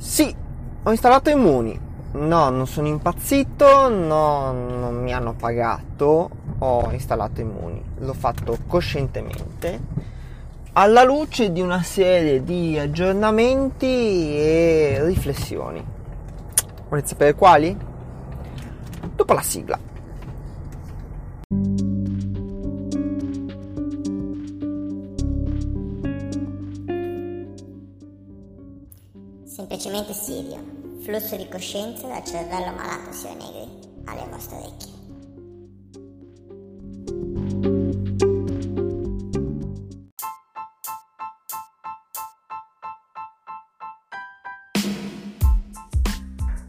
Sì, ho installato Immuni. No, non sono impazzito, no, non mi hanno pagato, ho installato Immuni. L'ho fatto coscientemente alla luce di una serie di aggiornamenti e riflessioni. Volete sapere quali? Dopo la sigla. Semplicemente Sirio, flusso di coscienza dal cervello malato sia negri alle vostre orecchie.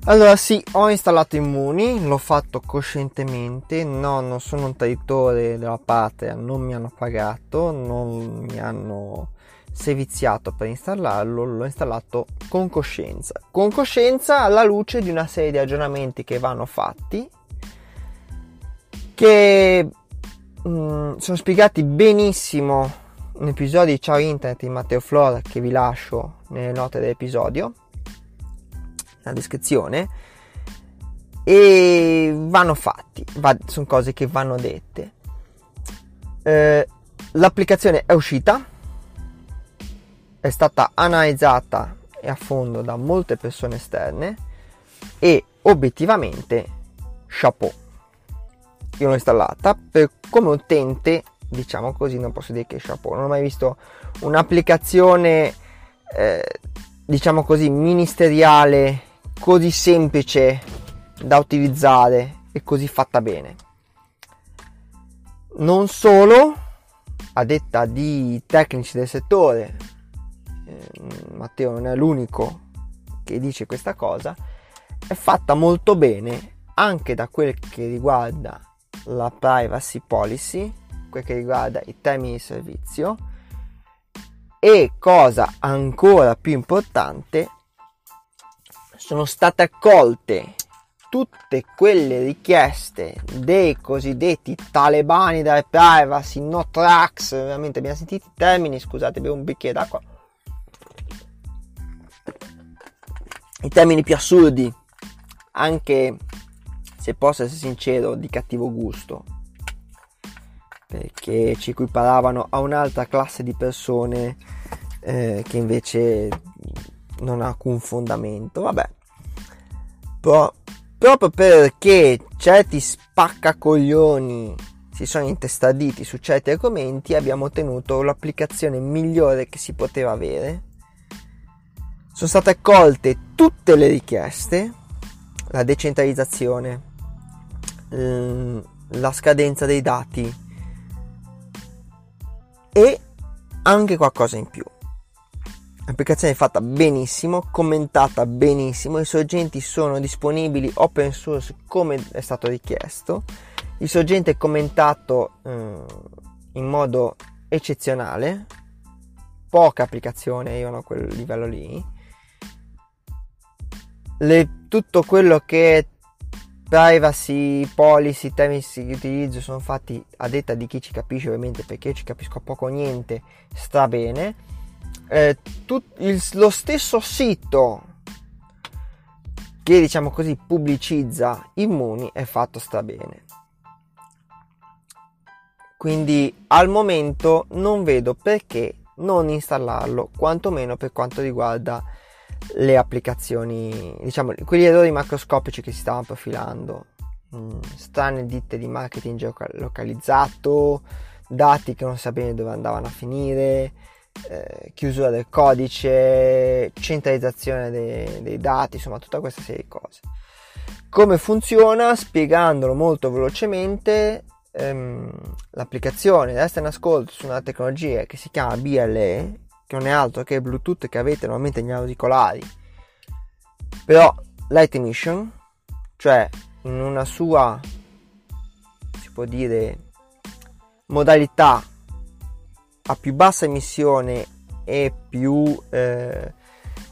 Allora sì, ho installato Immuni, l'ho fatto coscientemente, no, non sono un traditore della patria, non mi hanno pagato, non mi hanno seviziato per installarlo, l'ho installato con coscienza. Con coscienza alla luce di una serie di aggiornamenti che vanno fatti, che mh, mm, sono spiegati benissimo in episodi di Ciao Internet di Matteo Flora che vi lascio nelle note dell'episodio nella descrizione e vanno fatti, va, sono cose che vanno dette. Eh, l'applicazione è uscita, è stata analizzata a fondo da molte persone esterne e obiettivamente chapeau. Io l'ho installata per come utente, diciamo così, non posso dire che chapeau, non ho mai visto un'applicazione eh, diciamo così ministeriale così semplice da utilizzare e così fatta bene. Non solo, a detta di tecnici del settore, Matteo non è l'unico che dice questa cosa, è fatta molto bene anche da quel che riguarda la privacy policy, quel che riguarda i termini di servizio e cosa ancora più importante sono state accolte tutte quelle richieste dei cosiddetti talebani della privacy, no tracks, veramente abbiamo sentito i termini, scusate, bevo un bicchiere d'acqua. I termini più assurdi, anche se posso essere sincero, di cattivo gusto, perché ci equiparavano a un'altra classe di persone eh, che invece non ha alcun fondamento. Vabbè, Pro- proprio perché certi spaccacoglioni si sono intestarditi su certi argomenti, abbiamo ottenuto l'applicazione migliore che si poteva avere. Sono state accolte tutte le richieste, la decentralizzazione, la scadenza dei dati e anche qualcosa in più. L'applicazione è fatta benissimo, commentata benissimo, i sorgenti sono disponibili open source come è stato richiesto, il sorgente è commentato eh, in modo eccezionale, poche applicazioni arrivano a quel livello lì, Le, tutto quello che è privacy, policy, termini di utilizzo sono fatti a detta di chi ci capisce ovviamente perché io ci capisco poco o niente, sta bene eh, tut, il, lo stesso sito che diciamo così pubblicizza Immuni è fatto sta bene. Quindi al momento non vedo perché non installarlo, quantomeno per quanto riguarda le applicazioni, diciamo, quegli errori macroscopici che si stavano profilando. Mm, strane ditte di marketing geolocalizzato, dati che non sa bene dove andavano a finire, eh, chiusura del codice, centralizzazione dei, dei dati, insomma tutta questa serie di cose. Come funziona? Spiegandolo molto velocemente, ehm, l'applicazione resta in ascolto su una tecnologia che si chiama BLE, che non è altro che il Bluetooth che avete normalmente negli auricolari, però light emission, cioè in una sua, si può dire, modalità a più bassa emissione e più eh,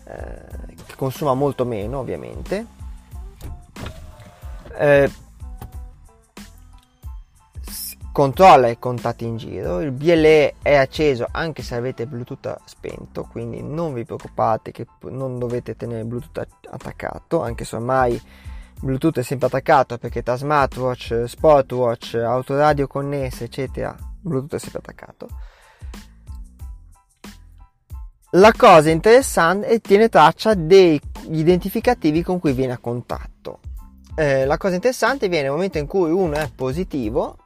eh, che consuma molto meno ovviamente eh, controlla i contatti in giro, il BLE è acceso anche se avete Bluetooth spento, quindi non vi preoccupate che non dovete tenere Bluetooth attaccato, anche se ormai Bluetooth è sempre attaccato perché tra smartwatch, sportwatch, autoradio connesse, eccetera, Bluetooth è sempre attaccato. La cosa interessante è che tiene traccia degli identificativi con cui viene a contatto. Eh, la cosa interessante viene nel momento in cui uno è positivo,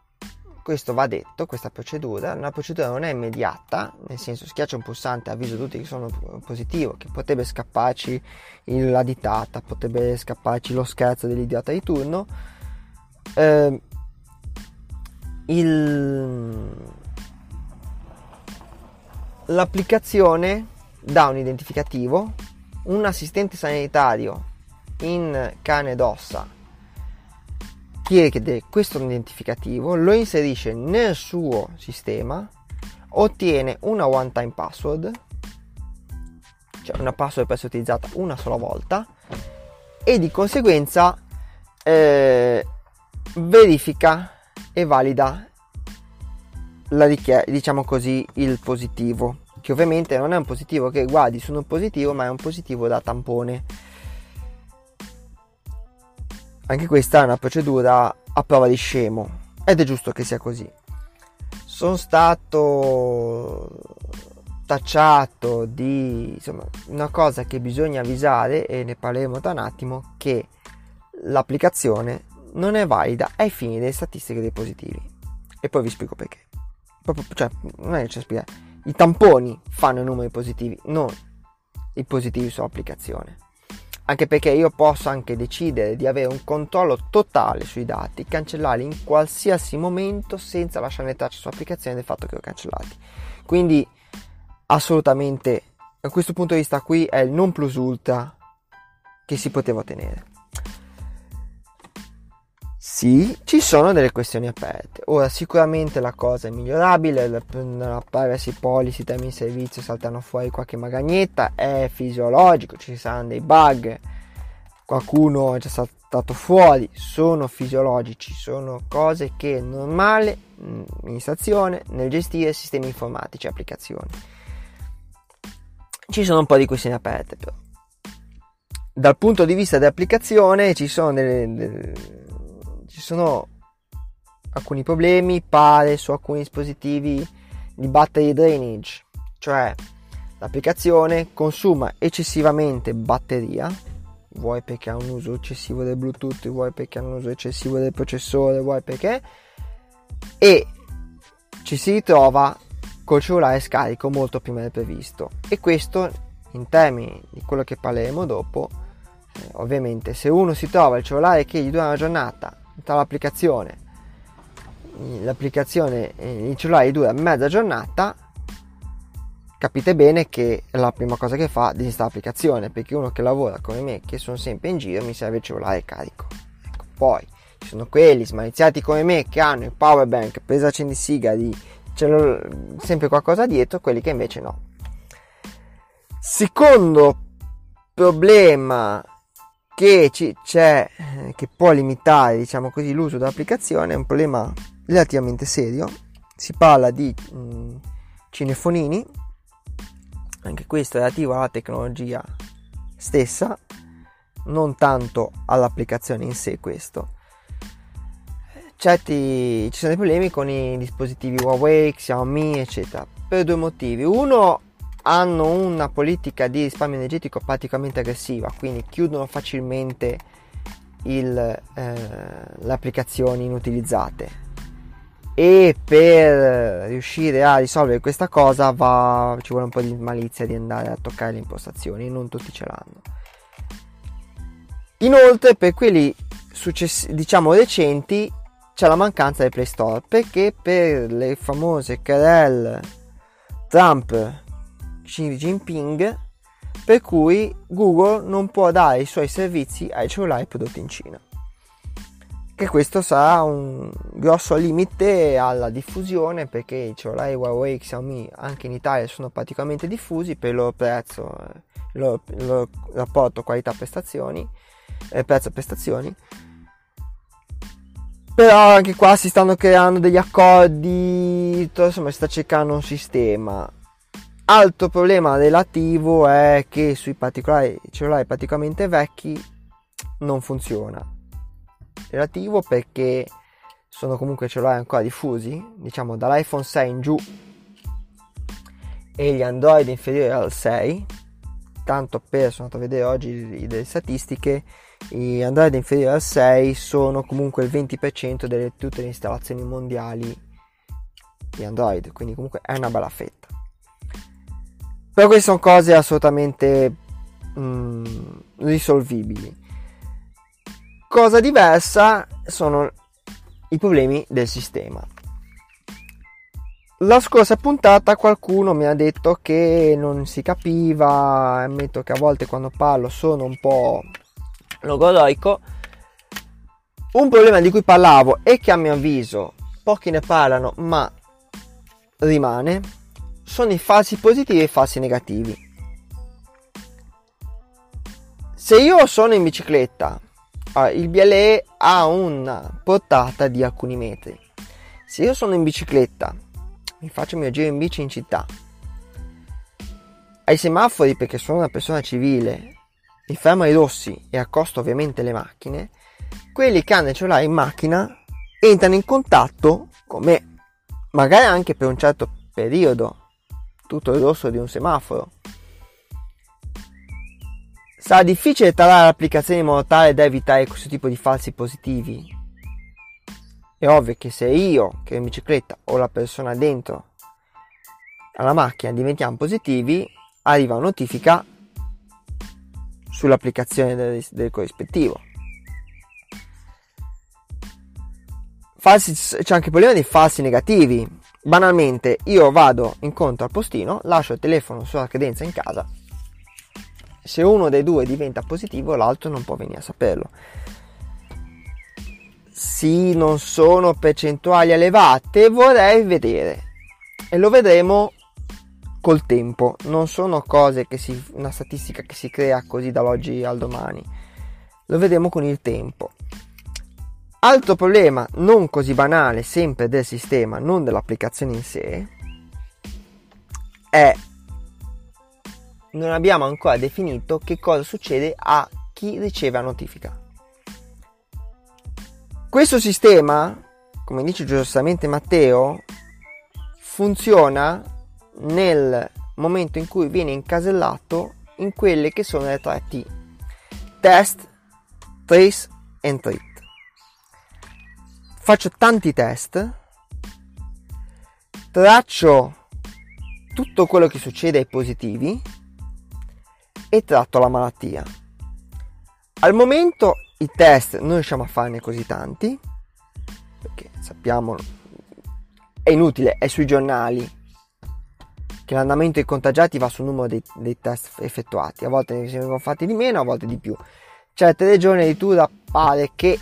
questo va detto, questa procedura, una procedura non è immediata, nel senso schiaccia un pulsante, avviso tutti che sono positivo, che potrebbe scapparci la ditata, potrebbe scapparci lo scherzo dell'idiota di turno. Eh, il... L'applicazione dà un identificativo, un assistente sanitario in carne ed ossa chiede questo identificativo, lo inserisce nel suo sistema, ottiene una one time password, cioè una password per essere utilizzata una sola volta, e di conseguenza eh, verifica e valida la richiesta, diciamo così, il positivo, che ovviamente non è un positivo che guardi sono positivo, ma è un positivo da tampone anche questa è una procedura a prova di scemo ed è giusto che sia così. Sono stato tacciato di insomma, una cosa che bisogna avvisare e ne parleremo tra un attimo che l'applicazione non è valida ai fini delle statistiche dei positivi. E poi vi spiego perché. Proprio, cioè, non è che c'è spiegare i tamponi fanno i numeri positivi non i positivi sull'applicazione anche perché io posso anche decidere di avere un controllo totale sui dati, cancellarli in qualsiasi momento senza lasciare traccia sull'applicazione del fatto che ho cancellati. Quindi assolutamente da questo punto di vista qui è il non plus ultra che si poteva ottenere. Sì, ci sono delle questioni aperte. Ora, sicuramente la cosa è migliorabile, la privacy policy, temi di servizio saltano fuori qualche magagnetta, è fisiologico, ci saranno dei bug, qualcuno è già saltato fuori, sono fisiologici, sono cose che è normale amministrazione nel gestire sistemi informatici e applicazioni. Ci sono un po' di questioni aperte però. Dal punto di vista dell'applicazione ci sono delle, delle ci sono alcuni problemi, pare su alcuni dispositivi di battery drainage, cioè l'applicazione consuma eccessivamente batteria, vuoi perché ha un uso eccessivo del Bluetooth, vuoi perché ha un uso eccessivo del processore, vuoi perché, e ci si ritrova col cellulare scarico molto prima del previsto. E questo, in termini di quello che parleremo dopo, eh, ovviamente se uno si trova il cellulare che gli dura una giornata tra l'applicazione. L'applicazione il cellulare dura mezza giornata capite bene che la prima cosa che fa è disinstallare l'applicazione perché uno che lavora come me che sono sempre in giro mi serve il cellulare carico. Ecco, poi ci sono quelli smaliziati come me che hanno il power bank presa accendisigari sempre qualcosa dietro quelli che invece no. Secondo problema che c'è, eh, che può limitare diciamo così, l'uso dell'applicazione è un problema relativamente serio. Si parla di mh, mm, cinefonini, anche questo è relativo alla tecnologia stessa, non tanto all'applicazione in sé questo. Certi, ci sono dei problemi con i dispositivi Huawei, Xiaomi, eccetera, per due motivi. Uno hanno una politica di risparmio energetico praticamente aggressiva, quindi chiudono facilmente il, eh, le applicazioni inutilizzate e per riuscire a risolvere questa cosa va, ci vuole un po' di malizia di andare a toccare le impostazioni, non tutti ce l'hanno. Inoltre per quelli successi, diciamo recenti c'è la mancanza del Play Store perché per le famose querelle Trump Xi Jinping per cui Google non può dare i suoi servizi ai cellulari prodotti in Cina. Che questo sarà un grosso limite alla diffusione perché i cellulari Huawei e Xiaomi anche in Italia sono praticamente diffusi per il loro prezzo, il loro, il loro rapporto qualità-prestazioni, eh, prezzo-prestazioni però anche qua si stanno creando degli accordi, insomma si sta cercando un sistema. Altro problema relativo è che sui particolari cellulari praticamente vecchi non funziona. Relativo perché sono comunque cellulari ancora diffusi, diciamo dall'iPhone 6 in giù e gli Android inferiori al 6. Tanto per, sono andato a vedere oggi delle statistiche, gli Android inferiori al 6 sono comunque il 20% di tutte le installazioni mondiali di Android, quindi comunque è una bella fetta. Però queste sono cose assolutamente mm, risolvibili. Cosa diversa sono i problemi del sistema. La scorsa puntata qualcuno mi ha detto che non si capiva, ammetto che a volte quando parlo sono un po' logoroico. Un problema di cui parlavo e che a mio avviso pochi ne parlano ma rimane sono i falsi positivi e i falsi negativi. Se io sono in bicicletta, il BLE ha una portata di alcuni metri. Se io sono in bicicletta, mi faccio il mio giro in bici in città, ai semafori perché sono una persona civile mi fermo ai rossi e accosto ovviamente le macchine, quelli che hanno il cellulare in macchina entrano in contatto con me, magari anche per un certo periodo, tutto il rosso di un semaforo. Sarà difficile tarare l'applicazione in modo tale da evitare questo tipo di falsi positivi. È ovvio che se io, che in bicicletta, o la persona dentro alla macchina diventiamo positivi, arriva una notifica sull'applicazione del, del corrispettivo. Falsi, c'è anche il problema dei falsi negativi. Banalmente, io vado incontro al postino, lascio il telefono sulla credenza in casa. Se uno dei due diventa positivo, l'altro non può venire a saperlo. Sì, non sono percentuali elevate, vorrei vedere. E lo vedremo col tempo, non sono cose che si, una statistica che si crea così dall'oggi al domani, lo vedremo con il tempo. Altro problema non così banale, sempre del sistema, non dell'applicazione in sé, è non abbiamo ancora definito che cosa succede a chi riceve la notifica. Questo sistema, come dice giustamente Matteo, funziona nel momento in cui viene incasellato in quelle che sono le tre T. Test, trace and treat. Faccio tanti test, traccio tutto quello che succede ai positivi e tratto la malattia. Al momento i test non riusciamo a farne così tanti, perché sappiamo è inutile, è sui giornali che l'andamento dei contagiati va sul numero dei, dei test effettuati, a volte ne vengono fatti di meno, a volte di più. Certe regioni addirittura pare che,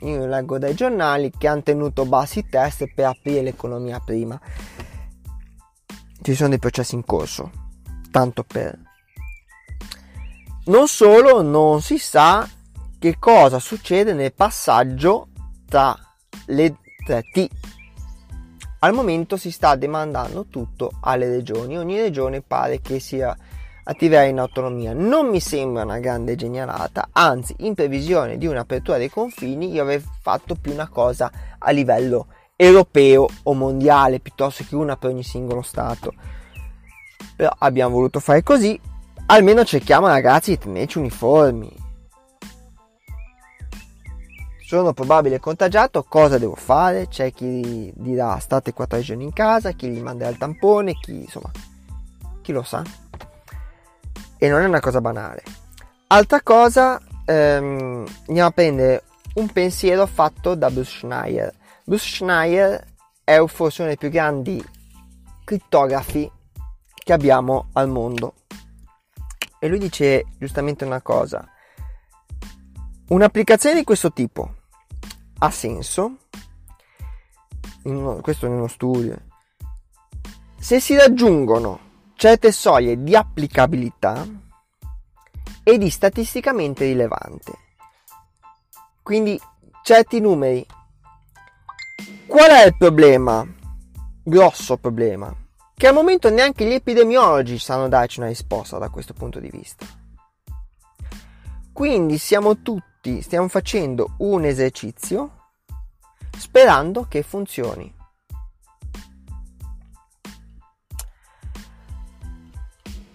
io leggo dai giornali, che hanno tenuto bassi i test per aprire l'economia prima. Ci sono dei processi in corso, tanto per... Non solo, non si sa che cosa succede nel passaggio tra le tre T. Al momento si sta demandando tutto alle regioni, ogni regione pare che sia attiverà in autonomia. Non mi sembra una grande genialata, anzi in previsione di un'apertura dei confini io avrei fatto più una cosa a livello europeo o mondiale piuttosto che una per ogni singolo stato. Però abbiamo voluto fare così, almeno cerchiamo ragazzi di tenerci uniformi sono probabile contagiato, cosa devo fare? C'è chi dirà state 4 giorni in casa, chi gli manderà il tampone, chi insomma, chi lo sa. E non è una cosa banale. Altra cosa, ehm, andiamo a prendere un pensiero fatto da Bruce Schneier. Bruce Schneier è forse uno dei più grandi crittografi che abbiamo al mondo. E lui dice giustamente una cosa. Un'applicazione di questo tipo ha senso, in, questo in uno studio, se si raggiungono certe soglie di applicabilità e di statisticamente rilevante. Quindi certi numeri Qual è il problema? Grosso problema. Che al momento neanche gli epidemiologi sanno darci una risposta da questo punto di vista. Quindi siamo tutti, stiamo facendo un esercizio sperando che funzioni.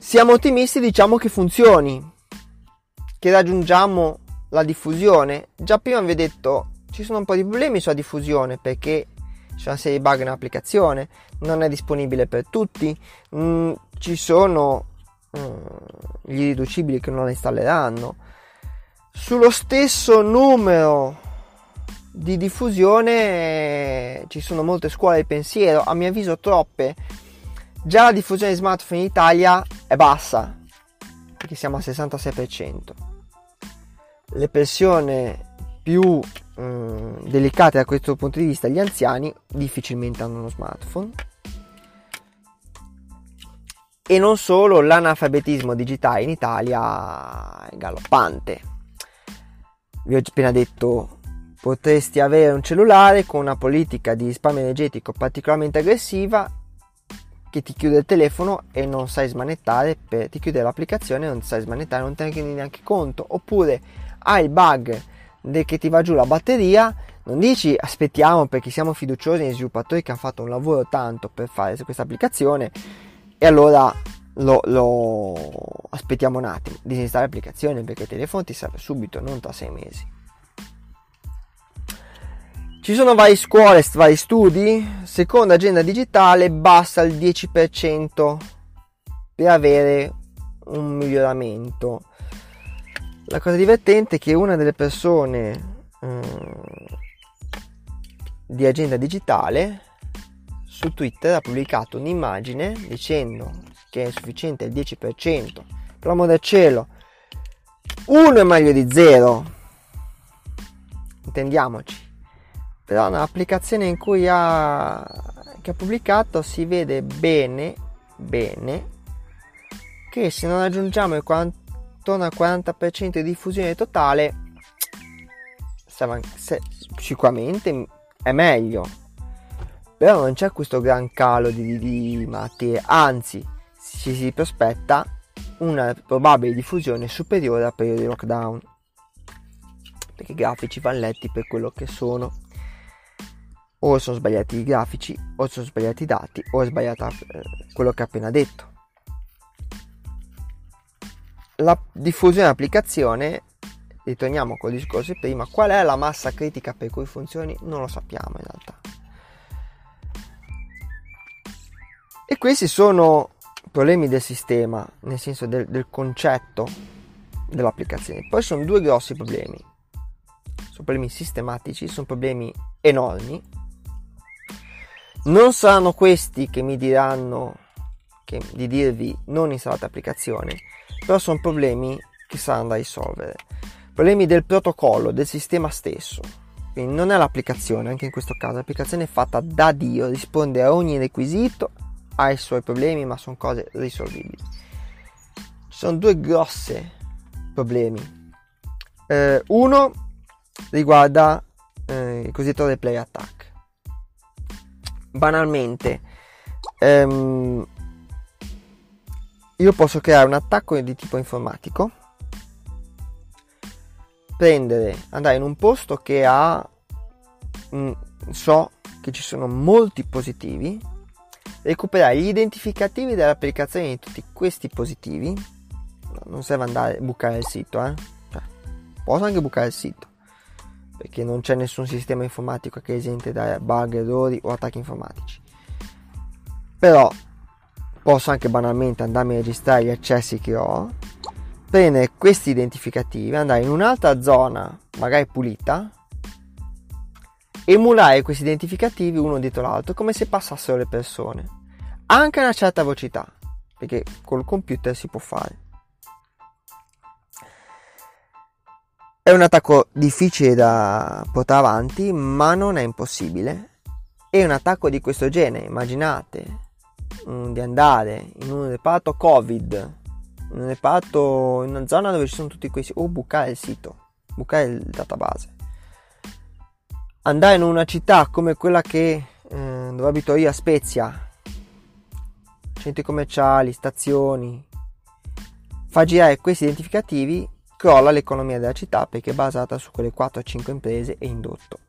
Siamo ottimisti, diciamo che funzioni, che raggiungiamo la diffusione. Già prima vi ho detto, ci sono un po' di problemi sulla diffusione perché c'è una serie di bug nell'applicazione, non è disponibile per tutti, mh, mm, ci sono mm, gli irriducibili che non la installeranno. Sullo stesso numero di diffusione eh, ci sono molte scuole di pensiero, a mio avviso troppe. Già la diffusione di smartphone in Italia è bassa, perché siamo al 66%. Le persone più eh, delicate da questo punto di vista, gli anziani, difficilmente hanno uno smartphone. E non solo, l'analfabetismo digitale in Italia è galoppante. Vi ho appena detto potresti avere un cellulare con una politica di risparmio energetico particolarmente aggressiva che ti chiude il telefono e non sai smanettare, per, ti chiude l'applicazione e non sai smanettare, non te ne rendi neanche conto. Oppure hai il bug che ti va giù la batteria, non dici aspettiamo perché siamo fiduciosi negli sviluppatori che hanno fatto un lavoro tanto per fare questa applicazione e allora lo, lo aspettiamo un attimo, disinstallare l'applicazione perché il telefono ti serve subito, non tra sei mesi. Ci sono varie scuole, vari studi. Secondo agenda digitale basta il 10% per avere un miglioramento. La cosa divertente è che una delle persone eh, di agenda digitale su Twitter ha pubblicato un'immagine dicendo che è sufficiente il 10%. Per l'amore del cielo, 1 è meglio di 0. Intendiamoci però nell'applicazione in cui ha, che ha pubblicato si vede bene bene che se non aggiungiamo il 40, attorno al 40% di diffusione totale sicuramente è meglio. Però non c'è questo gran calo di, di, di malattie anzi ci si prospetta una probabile diffusione superiore al periodo di lockdown. Perché i grafici vanno letti per quello che sono o sono sbagliati i grafici, o sono sbagliati i dati, o è sbagliata eh, quello che ho appena detto. La diffusione dell'applicazione, ritorniamo col discorso prima, qual è la massa critica per cui funzioni? Non lo sappiamo in realtà. E questi sono problemi del sistema, nel senso del, del concetto dell'applicazione. Poi sono due grossi problemi. Sono problemi sistematici, sono problemi enormi non saranno questi che mi diranno che, di dirvi non installate applicazioni, però sono problemi che saranno da risolvere. Problemi del protocollo, del sistema stesso. Quindi non è l'applicazione, anche in questo caso l'applicazione è fatta da Dio, risponde a ogni requisito, ha i suoi problemi, ma sono cose risolvibili. Ci sono due grossi problemi. Eh, uno riguarda eh, il cosiddetto replay attack banalmente ehm, io posso creare un attacco di tipo informatico prendere andare in un posto che ha mh, mm, so che ci sono molti positivi recuperare gli identificativi delle applicazioni di tutti questi positivi non serve andare a bucare il sito eh? cioè, posso anche bucare il sito perché non c'è nessun sistema informatico che è esente da bug, errori o attacchi informatici. Però posso anche banalmente andarmi a registrare gli accessi che ho, prendere questi identificativi, andare in un'altra zona, magari pulita, emulare questi identificativi uno dietro l'altro come se passassero le persone, anche a una certa velocità, perché col computer si può fare. È un attacco difficile da portare avanti, ma non è impossibile. E un attacco di questo genere, immaginate um, di andare in un reparto Covid, in un reparto, in una zona dove ci sono tutti questi, o bucare il sito, bucare il database. andare in una città come quella che eh, dove abito io a Spezia, centri commerciali, stazioni, fa girare questi identificativi, crolla l'economia della città perché è basata su quelle 4-5 imprese e indotto.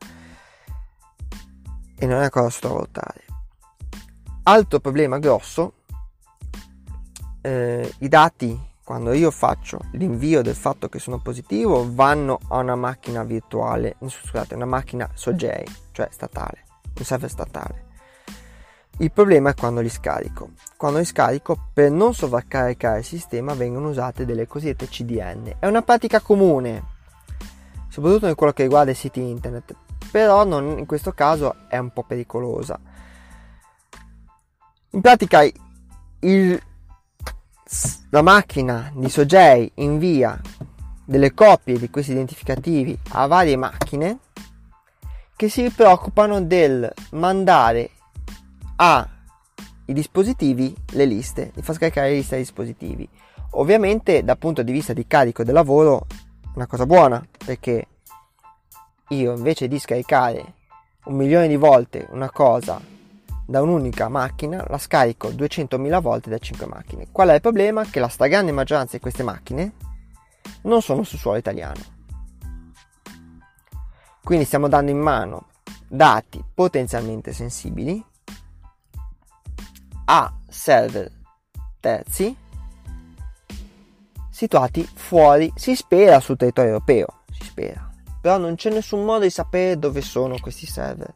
E non è una cosa da sottovalutare. Altro problema grosso, eh, i dati quando io faccio l'invio del fatto che sono positivo vanno a una macchina virtuale, scusate, una macchina Sogei, cioè statale, un server statale. Il problema è quando li scarico. Quando li scarico, per non sovraccaricare il sistema, vengono usate delle cosiddette CDN. È una pratica comune, soprattutto in quello che riguarda i siti internet, però non, in questo caso è un po' pericolosa. In pratica il la macchina di Sogei invia delle copie di questi identificativi a varie macchine che si preoccupano del mandare ai dispositivi le liste, di far scaricare le liste ai dispositivi. Ovviamente dal punto di vista di carico del lavoro una cosa buona perché io invece di scaricare un milione di volte una cosa da un'unica macchina la scarico 200.000 volte da 5 macchine. Qual è il problema? Che la stragrande maggioranza di queste macchine non sono su suolo italiano. Quindi stiamo dando in mano dati potenzialmente sensibili a server terzi situati fuori, si spera, sul territorio europeo, si spera. Però non c'è nessun modo di sapere dove sono questi server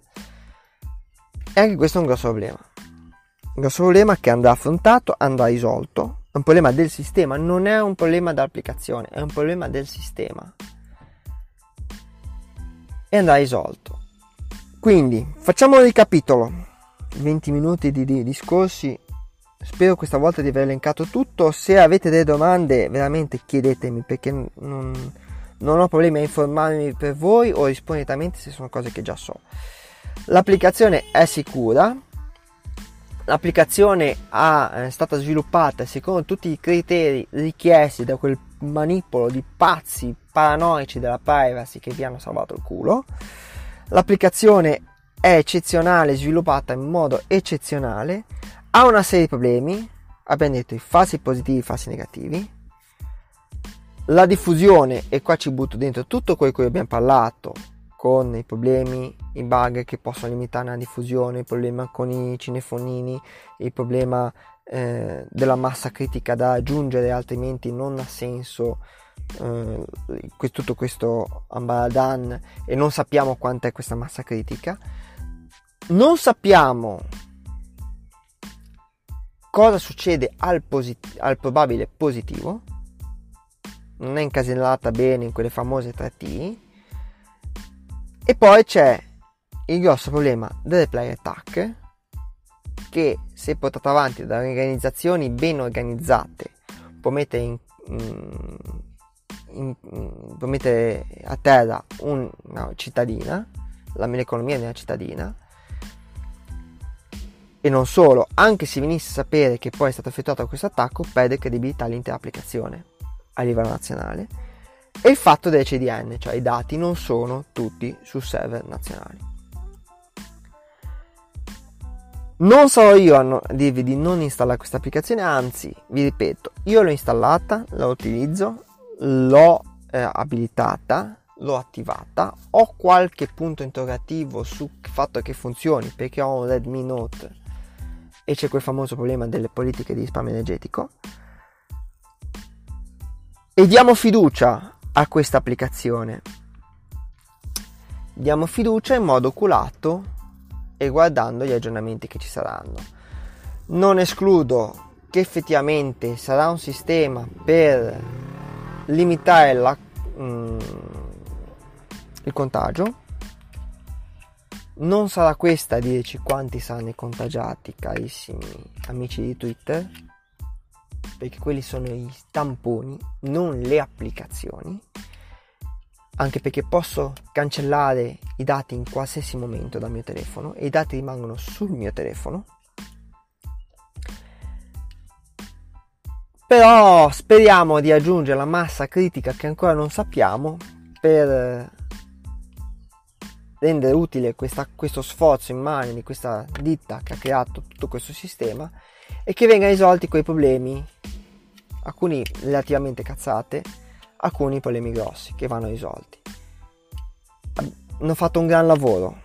e anche questo è un grosso problema. Un grosso problema che andrà affrontato, andrà risolto. È un problema del sistema, non è un problema dell'applicazione, è un problema del sistema. E andrà risolto. Quindi, facciamo un ricapitolo. 20 minuti di, di discorsi. Spero questa volta di aver elencato tutto. Se avete delle domande, veramente chiedetemi perché non, non ho problemi a informarmi per voi o rispondere direttamente se sono cose che già so. L'applicazione è sicura, l'applicazione ha, è stata sviluppata secondo tutti i criteri richiesti da quel manipolo di pazzi paranoici della privacy che vi hanno salvato il culo. L'applicazione è eccezionale, sviluppata in modo eccezionale, ha una serie di problemi, abbiamo detto i falsi positivi i falsi negativi. La diffusione, e qua ci butto dentro tutto quello di cui abbiamo parlato, con i problemi, i bug che possono limitare la diffusione, il problema con i cinefonini, il problema eh, della massa critica da aggiungere, altrimenti non ha senso eh, tutto questo ambaradan e non sappiamo quanta è questa massa critica. Non sappiamo cosa succede al, posit- al probabile positivo, non è incasellata bene in quelle famose 3T e poi c'è il grosso problema delle play attack che se portato avanti da organizzazioni ben organizzate può mettere, in, in, in, può mettere a terra un, una cittadina, la, l'economia di una cittadina e non solo, anche se venisse a sapere che poi è stato effettuato questo attacco, perde credibilità l'intera applicazione a livello nazionale e il fatto delle CDN, cioè i dati non sono tutti su server nazionali. Non sarò io a dirvi di non installare questa applicazione, anzi, vi ripeto, io l'ho installata, la utilizzo, l'ho eh, abilitata, l'ho attivata, ho qualche punto interrogativo sul fatto che funzioni perché ho un Redmi Note e c'è quel famoso problema delle politiche di risparmio energetico. E diamo fiducia a questa applicazione. Diamo fiducia in modo oculato e guardando gli aggiornamenti che ci saranno. Non escludo che effettivamente sarà un sistema per limitare la, mm, il contagio. Non sarà questa a dirci quanti saranno i contagiati, carissimi amici di Twitter, perché quelli sono i tamponi, non le applicazioni, anche perché posso cancellare i dati in qualsiasi momento dal mio telefono e i dati rimangono sul mio telefono. Però speriamo di aggiungere la massa critica che ancora non sappiamo per rendere utile questa, questo sforzo immane di questa ditta che ha creato tutto questo sistema e che vengano risolti quei problemi, alcuni relativamente cazzate, alcuni problemi grossi che vanno risolti. Hanno fatto un gran lavoro,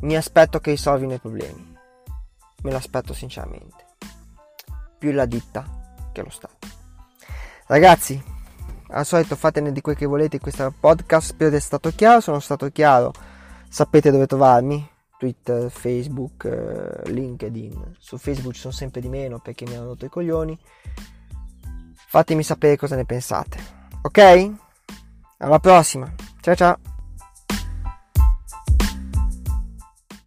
mi aspetto che risolvino i problemi, me lo aspetto sinceramente, più la ditta che lo Stato. Ragazzi, al solito fatene di quel che volete in questo podcast, spero di essere stato chiaro, sono stato chiaro, sapete dove trovarmi, Twitter, Facebook, eh, LinkedIn, su Facebook ci sono sempre di meno perché mi hanno rotto i coglioni, fatemi sapere cosa ne pensate, ok? Alla prossima, ciao ciao!